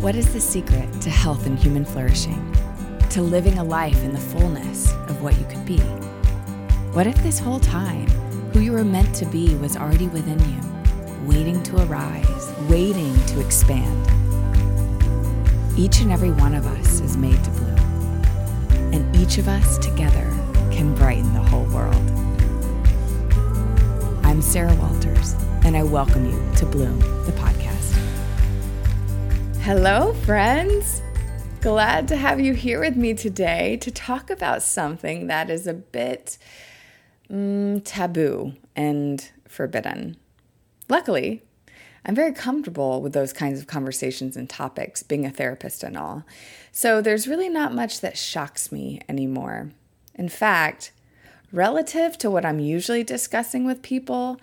What is the secret to health and human flourishing? To living a life in the fullness of what you could be? What if this whole time, who you were meant to be was already within you, waiting to arise, waiting to expand? Each and every one of us is made to bloom, and each of us together can brighten the whole world. I'm Sarah Walters, and I welcome you to Bloom. Hello, friends. Glad to have you here with me today to talk about something that is a bit mm, taboo and forbidden. Luckily, I'm very comfortable with those kinds of conversations and topics, being a therapist and all. So there's really not much that shocks me anymore. In fact, relative to what I'm usually discussing with people,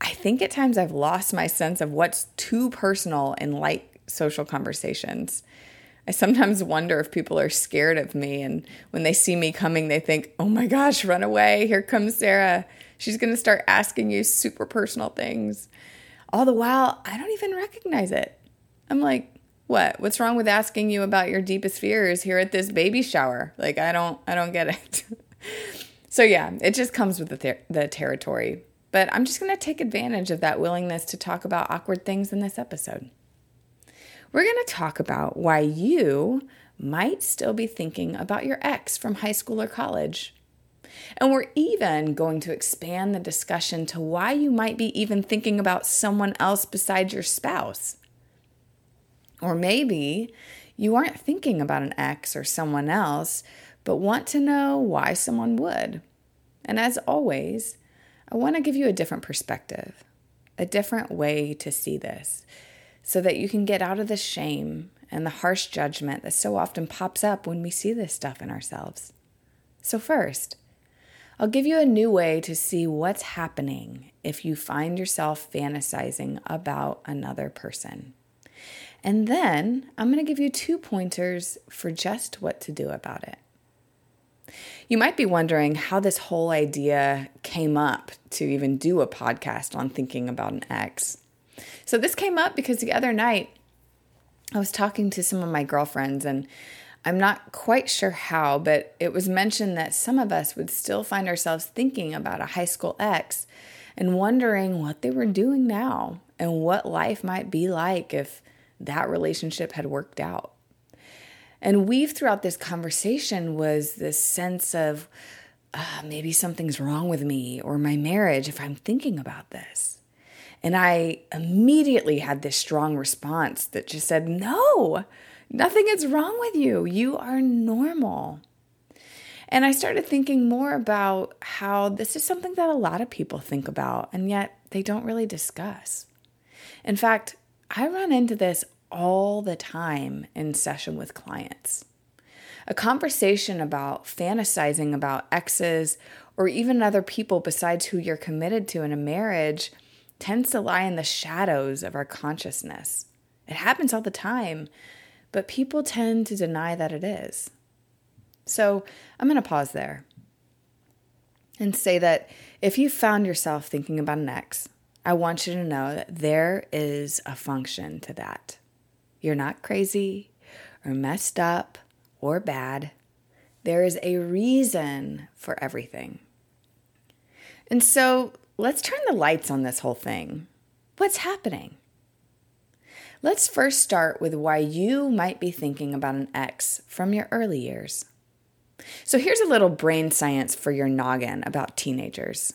I think at times I've lost my sense of what's too personal and light social conversations. I sometimes wonder if people are scared of me, and when they see me coming, they think, oh my gosh, run away. Here comes Sarah. She's going to start asking you super personal things. All the while, I don't even recognize it. I'm like, what? What's wrong with asking you about your deepest fears here at this baby shower? Like, I don't, I don't get it. so yeah, it just comes with the, ter- the territory. But I'm just going to take advantage of that willingness to talk about awkward things in this episode we're going to talk about why you might still be thinking about your ex from high school or college. And we're even going to expand the discussion to why you might be even thinking about someone else besides your spouse. Or maybe you aren't thinking about an ex or someone else, but want to know why someone would. And as always, I want to give you a different perspective, a different way to see this so that you can get out of the shame and the harsh judgment that so often pops up when we see this stuff in ourselves. So, first, I'll give you a new way to see what's happening if you find yourself fantasizing about another person. And then I'm going to give you two pointers for just what to do about it. You might be wondering how this whole idea came up to even do a podcast on thinking about an ex. So this came up because the other night I was talking to some of my girlfriends and I'm not quite sure how, but it was mentioned that some of us would still find ourselves thinking about a high school ex and wondering what they were doing now and what life might be like if that relationship had worked out. And weave throughout this conversation was this sense of uh, maybe something's wrong with me or my marriage if I'm thinking about this. And I immediately had this strong response that just said, No, nothing is wrong with you. You are normal. And I started thinking more about how this is something that a lot of people think about, and yet they don't really discuss. In fact, I run into this all the time in session with clients. A conversation about fantasizing about exes or even other people besides who you're committed to in a marriage tends to lie in the shadows of our consciousness. It happens all the time, but people tend to deny that it is. So I'm going to pause there and say that if you found yourself thinking about an ex, I want you to know that there is a function to that. You're not crazy or messed up or bad. There is a reason for everything. And so let's turn the lights on this whole thing. What's happening? Let's first start with why you might be thinking about an ex from your early years. So, here's a little brain science for your noggin about teenagers.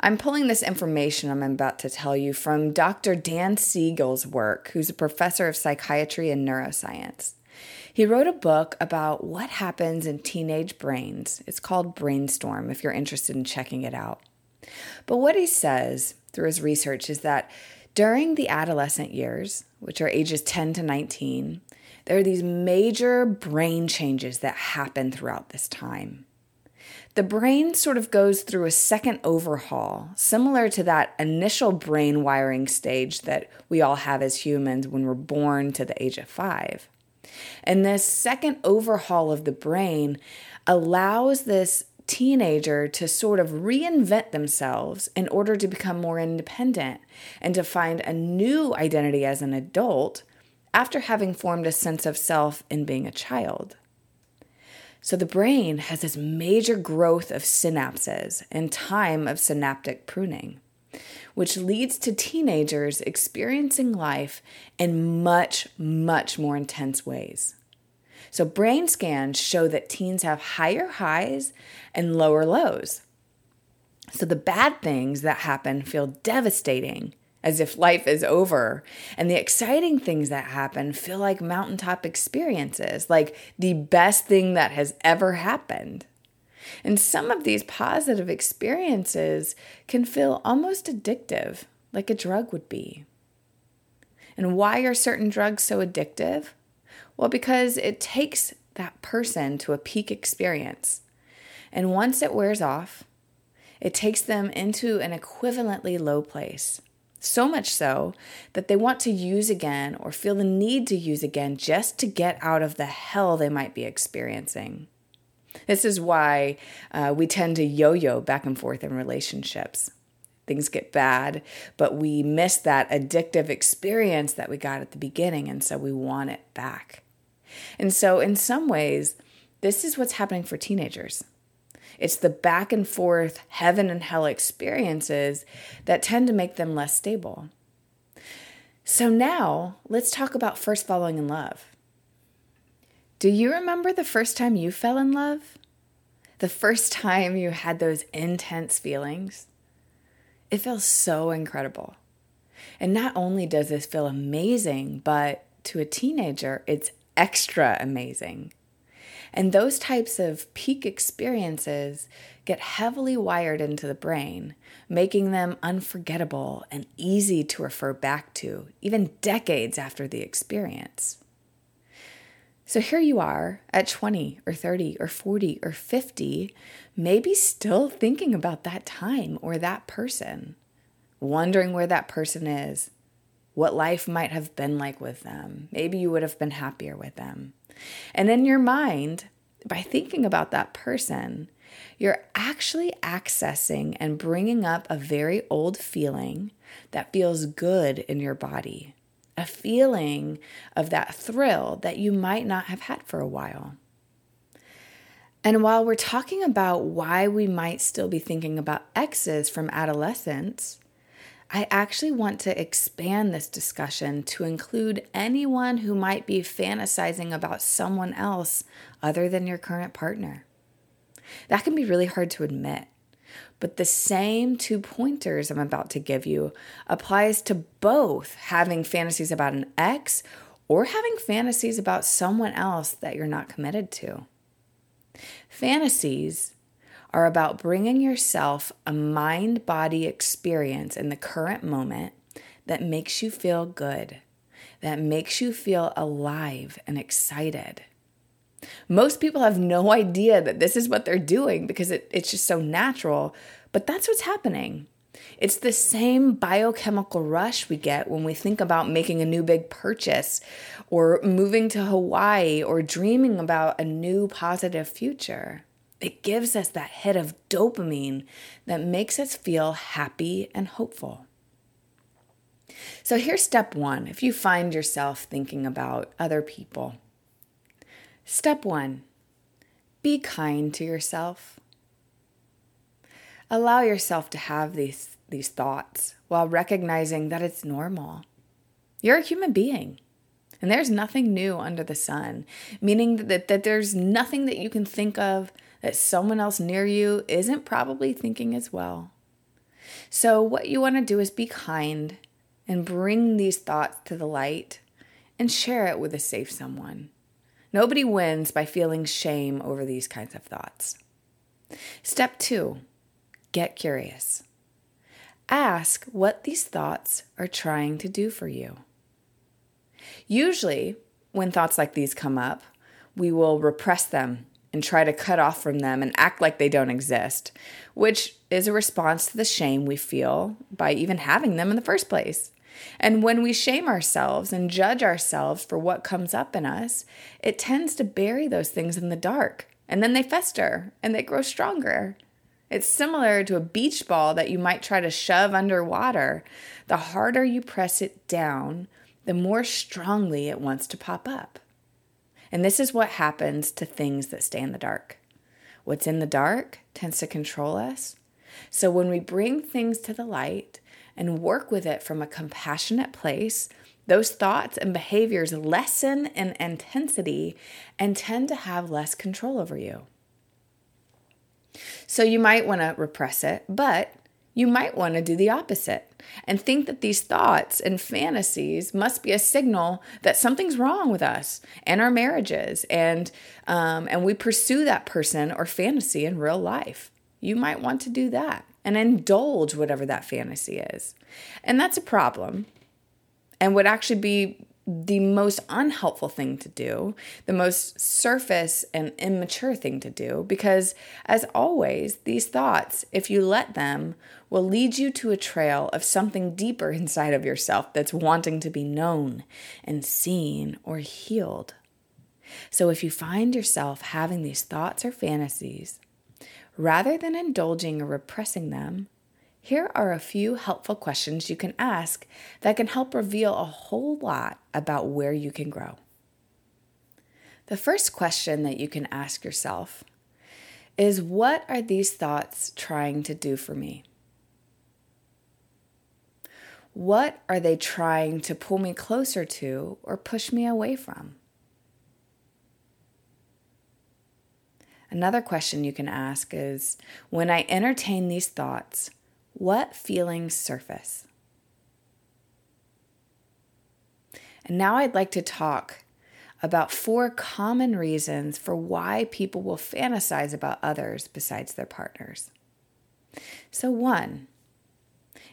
I'm pulling this information I'm about to tell you from Dr. Dan Siegel's work, who's a professor of psychiatry and neuroscience. He wrote a book about what happens in teenage brains. It's called Brainstorm, if you're interested in checking it out. But what he says through his research is that during the adolescent years, which are ages 10 to 19, there are these major brain changes that happen throughout this time. The brain sort of goes through a second overhaul, similar to that initial brain wiring stage that we all have as humans when we're born to the age of five. And this second overhaul of the brain allows this teenager to sort of reinvent themselves in order to become more independent and to find a new identity as an adult after having formed a sense of self in being a child. So the brain has this major growth of synapses and time of synaptic pruning, which leads to teenagers experiencing life in much, much more intense ways. So, brain scans show that teens have higher highs and lower lows. So, the bad things that happen feel devastating as if life is over. And the exciting things that happen feel like mountaintop experiences, like the best thing that has ever happened. And some of these positive experiences can feel almost addictive, like a drug would be. And why are certain drugs so addictive? Well, because it takes that person to a peak experience. And once it wears off, it takes them into an equivalently low place so much so that they want to use again or feel the need to use again just to get out of the hell they might be experiencing. This is why uh, we tend to yo yo back and forth in relationships. Things get bad, but we miss that addictive experience that we got at the beginning, and so we want it back. And so, in some ways, this is what's happening for teenagers. It's the back and forth heaven and hell experiences that tend to make them less stable. So now let's talk about first falling in love. Do you remember the first time you fell in love? The first time you had those intense feelings? It feels so incredible. And not only does this feel amazing, but to a teenager, it's extra amazing. And those types of peak experiences get heavily wired into the brain, making them unforgettable and easy to refer back to, even decades after the experience. So here you are at 20 or 30 or 40 or 50, maybe still thinking about that time or that person, wondering where that person is, what life might have been like with them. Maybe you would have been happier with them. And in your mind, by thinking about that person, you're actually accessing and bringing up a very old feeling that feels good in your body, a feeling of that thrill that you might not have had for a while. And while we're talking about why we might still be thinking about exes from adolescence, I actually want to expand this discussion to include anyone who might be fantasizing about someone else other than your current partner. That can be really hard to admit, but the same two pointers I'm about to give you applies to both having fantasies about an ex or having fantasies about someone else that you're not committed to. Fantasies are about bringing yourself a mind body experience in the current moment that makes you feel good, that makes you feel alive and excited. Most people have no idea that this is what they're doing because it, it's just so natural, but that's what's happening. It's the same biochemical rush we get when we think about making a new big purchase or moving to Hawaii or dreaming about a new positive future it gives us that hit of dopamine that makes us feel happy and hopeful. So here's step one if you find yourself thinking about other people. Step one be kind to yourself. Allow yourself to have these, these thoughts while recognizing that it's normal. You're a human being. And there's nothing new under the sun, meaning that, that there's nothing that you can think of that someone else near you isn't probably thinking as well. So, what you want to do is be kind and bring these thoughts to the light and share it with a safe someone. Nobody wins by feeling shame over these kinds of thoughts. Step two get curious. Ask what these thoughts are trying to do for you. Usually, when thoughts like these come up, we will repress them and try to cut off from them and act like they don't exist, which is a response to the shame we feel by even having them in the first place. And when we shame ourselves and judge ourselves for what comes up in us, it tends to bury those things in the dark. And then they fester and they grow stronger. It's similar to a beach ball that you might try to shove underwater. The harder you press it down, the more strongly it wants to pop up. And this is what happens to things that stay in the dark. What's in the dark tends to control us. So when we bring things to the light and work with it from a compassionate place, those thoughts and behaviors lessen in intensity and tend to have less control over you. So you might want to repress it, but you might want to do the opposite and think that these thoughts and fantasies must be a signal that something's wrong with us and our marriages, and um, and we pursue that person or fantasy in real life. You might want to do that and indulge whatever that fantasy is, and that's a problem, and would actually be the most unhelpful thing to do, the most surface and immature thing to do, because as always, these thoughts, if you let them, will lead you to a trail of something deeper inside of yourself that's wanting to be known and seen or healed. So if you find yourself having these thoughts or fantasies, rather than indulging or repressing them, here are a few helpful questions you can ask that can help reveal a whole lot about where you can grow. The first question that you can ask yourself is What are these thoughts trying to do for me? What are they trying to pull me closer to or push me away from? Another question you can ask is When I entertain these thoughts, what feelings surface? And now I'd like to talk about four common reasons for why people will fantasize about others besides their partners. So, one,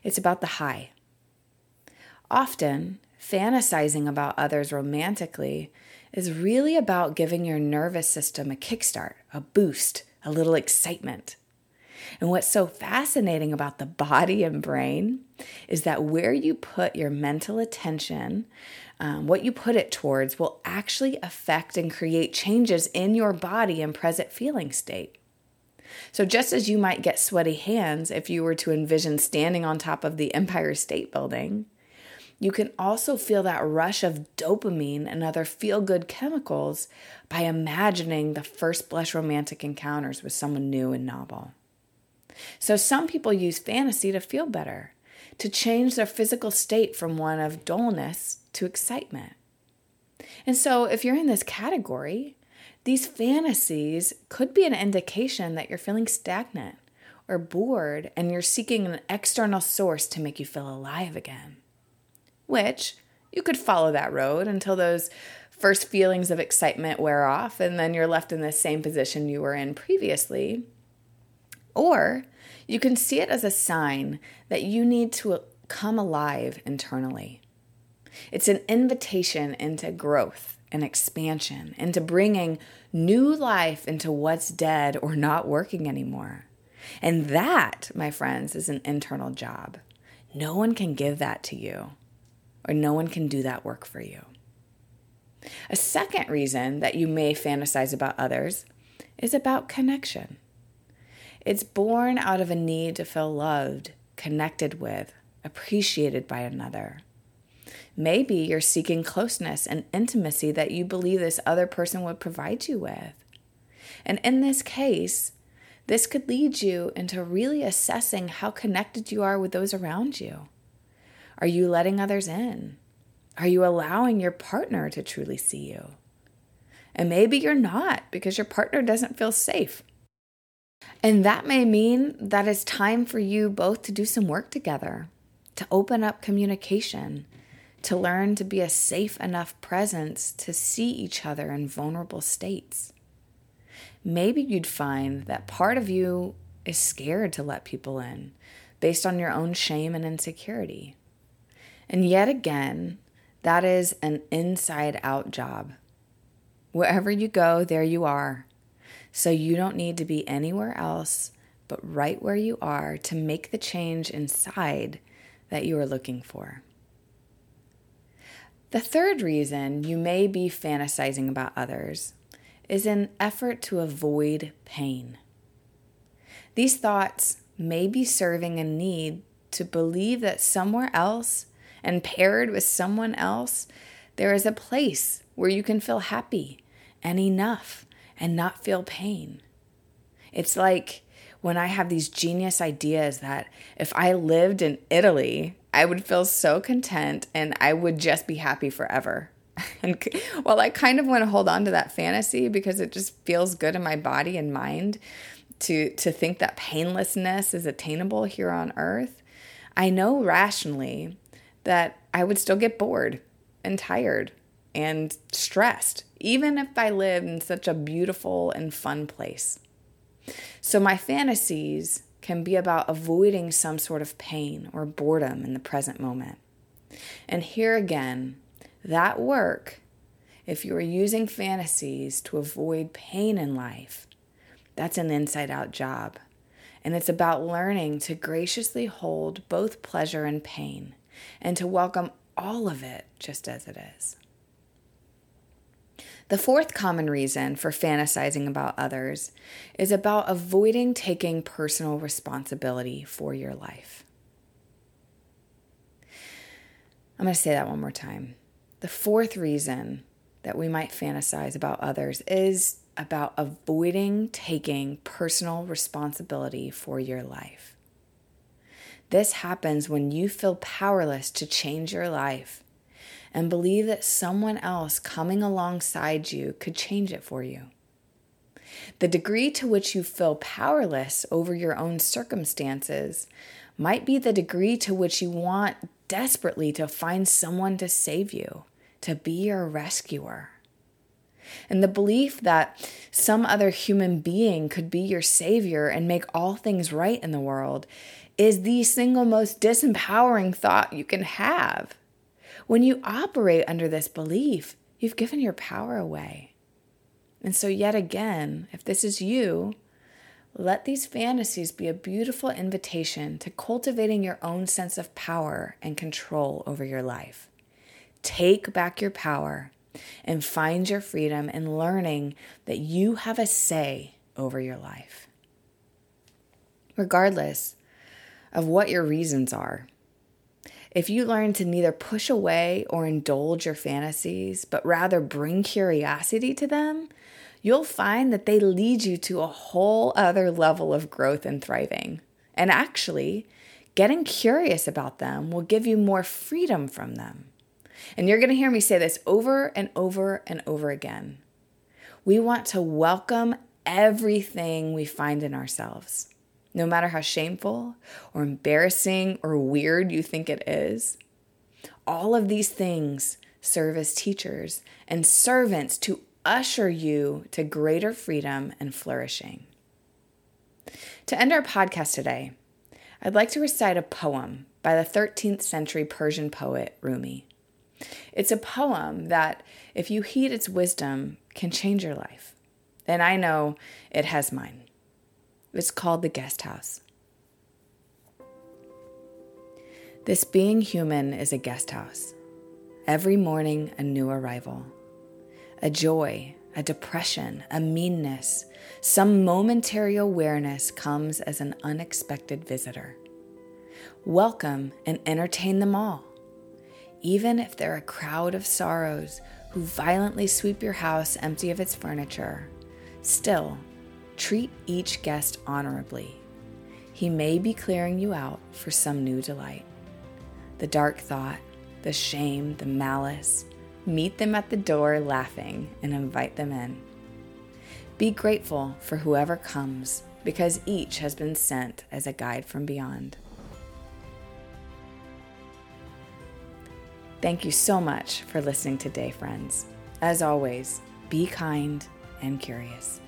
it's about the high. Often, fantasizing about others romantically is really about giving your nervous system a kickstart, a boost, a little excitement. And what's so fascinating about the body and brain is that where you put your mental attention, um, what you put it towards, will actually affect and create changes in your body and present feeling state. So, just as you might get sweaty hands if you were to envision standing on top of the Empire State Building, you can also feel that rush of dopamine and other feel good chemicals by imagining the first blush romantic encounters with someone new and novel. So some people use fantasy to feel better, to change their physical state from one of dullness to excitement. And so if you're in this category, these fantasies could be an indication that you're feeling stagnant or bored and you're seeking an external source to make you feel alive again. Which you could follow that road until those first feelings of excitement wear off and then you're left in the same position you were in previously or you can see it as a sign that you need to come alive internally. It's an invitation into growth and expansion, into bringing new life into what's dead or not working anymore. And that, my friends, is an internal job. No one can give that to you, or no one can do that work for you. A second reason that you may fantasize about others is about connection. It's born out of a need to feel loved, connected with, appreciated by another. Maybe you're seeking closeness and intimacy that you believe this other person would provide you with. And in this case, this could lead you into really assessing how connected you are with those around you. Are you letting others in? Are you allowing your partner to truly see you? And maybe you're not because your partner doesn't feel safe and that may mean that it's time for you both to do some work together, to open up communication, to learn to be a safe enough presence to see each other in vulnerable states. Maybe you'd find that part of you is scared to let people in based on your own shame and insecurity. And yet again, that is an inside out job. Wherever you go, there you are. So you don't need to be anywhere else but right where you are to make the change inside that you are looking for. The third reason you may be fantasizing about others is an effort to avoid pain. These thoughts may be serving a need to believe that somewhere else And paired with someone else, there is a place where you can feel happy and enough and not feel pain. It's like when I have these genius ideas that if I lived in Italy, I would feel so content and I would just be happy forever. And while I kind of want to hold on to that fantasy because it just feels good in my body and mind to to think that painlessness is attainable here on earth, I know rationally that I would still get bored and tired and stressed even if I live in such a beautiful and fun place. So my fantasies can be about avoiding some sort of pain or boredom in the present moment. And here again, that work, if you are using fantasies to avoid pain in life, that's an inside out job. And it's about learning to graciously hold both pleasure and pain and to welcome all of it just as it is. The fourth common reason for fantasizing about others is about avoiding taking personal responsibility for your life. I'm going to say that one more time. The fourth reason that we might fantasize about others is about avoiding taking personal responsibility for your life. This happens when you feel powerless to change your life and believe that someone else coming alongside you could change it for you. The degree to which you feel powerless over your own circumstances might be the degree to which you want desperately to find someone to save you, to be your rescuer. And the belief that some other human being could be your savior and make all things right in the world is the single most disempowering thought you can have. When you operate under this belief, you've given your power away. And so, yet again, if this is you, let these fantasies be a beautiful invitation to cultivating your own sense of power and control over your life. Take back your power and find your freedom in learning that you have a say over your life. Regardless of what your reasons are, if you learn to neither push away or indulge your fantasies, but rather bring curiosity to them, you'll find that they lead you to a whole other level of growth and thriving. And actually, getting curious about them will give you more freedom from them. And you're going to hear me say this over and over and over again. We want to welcome everything we find in ourselves no matter how shameful or embarrassing or weird you think it is. All of these things serve as teachers and servants to usher you to greater freedom and flourishing. To end our podcast today, I'd like to recite a poem by the 13th century Persian poet Rumi. It's a poem that, if you heed its wisdom, can change your life. And I know it has mine. It's called the guest house. This being human is a guest house. Every morning, a new arrival. A joy, a depression, a meanness, some momentary awareness comes as an unexpected visitor. Welcome and entertain them all. Even if they're a crowd of sorrows who violently sweep your house empty of its furniture, still Treat each guest honorably. He may be clearing you out for some new delight. The dark thought, the shame, the malice, meet them at the door laughing and invite them in. Be grateful for whoever comes because each has been sent as a guide from beyond. Thank you so much for listening today, friends. As always, be kind and curious.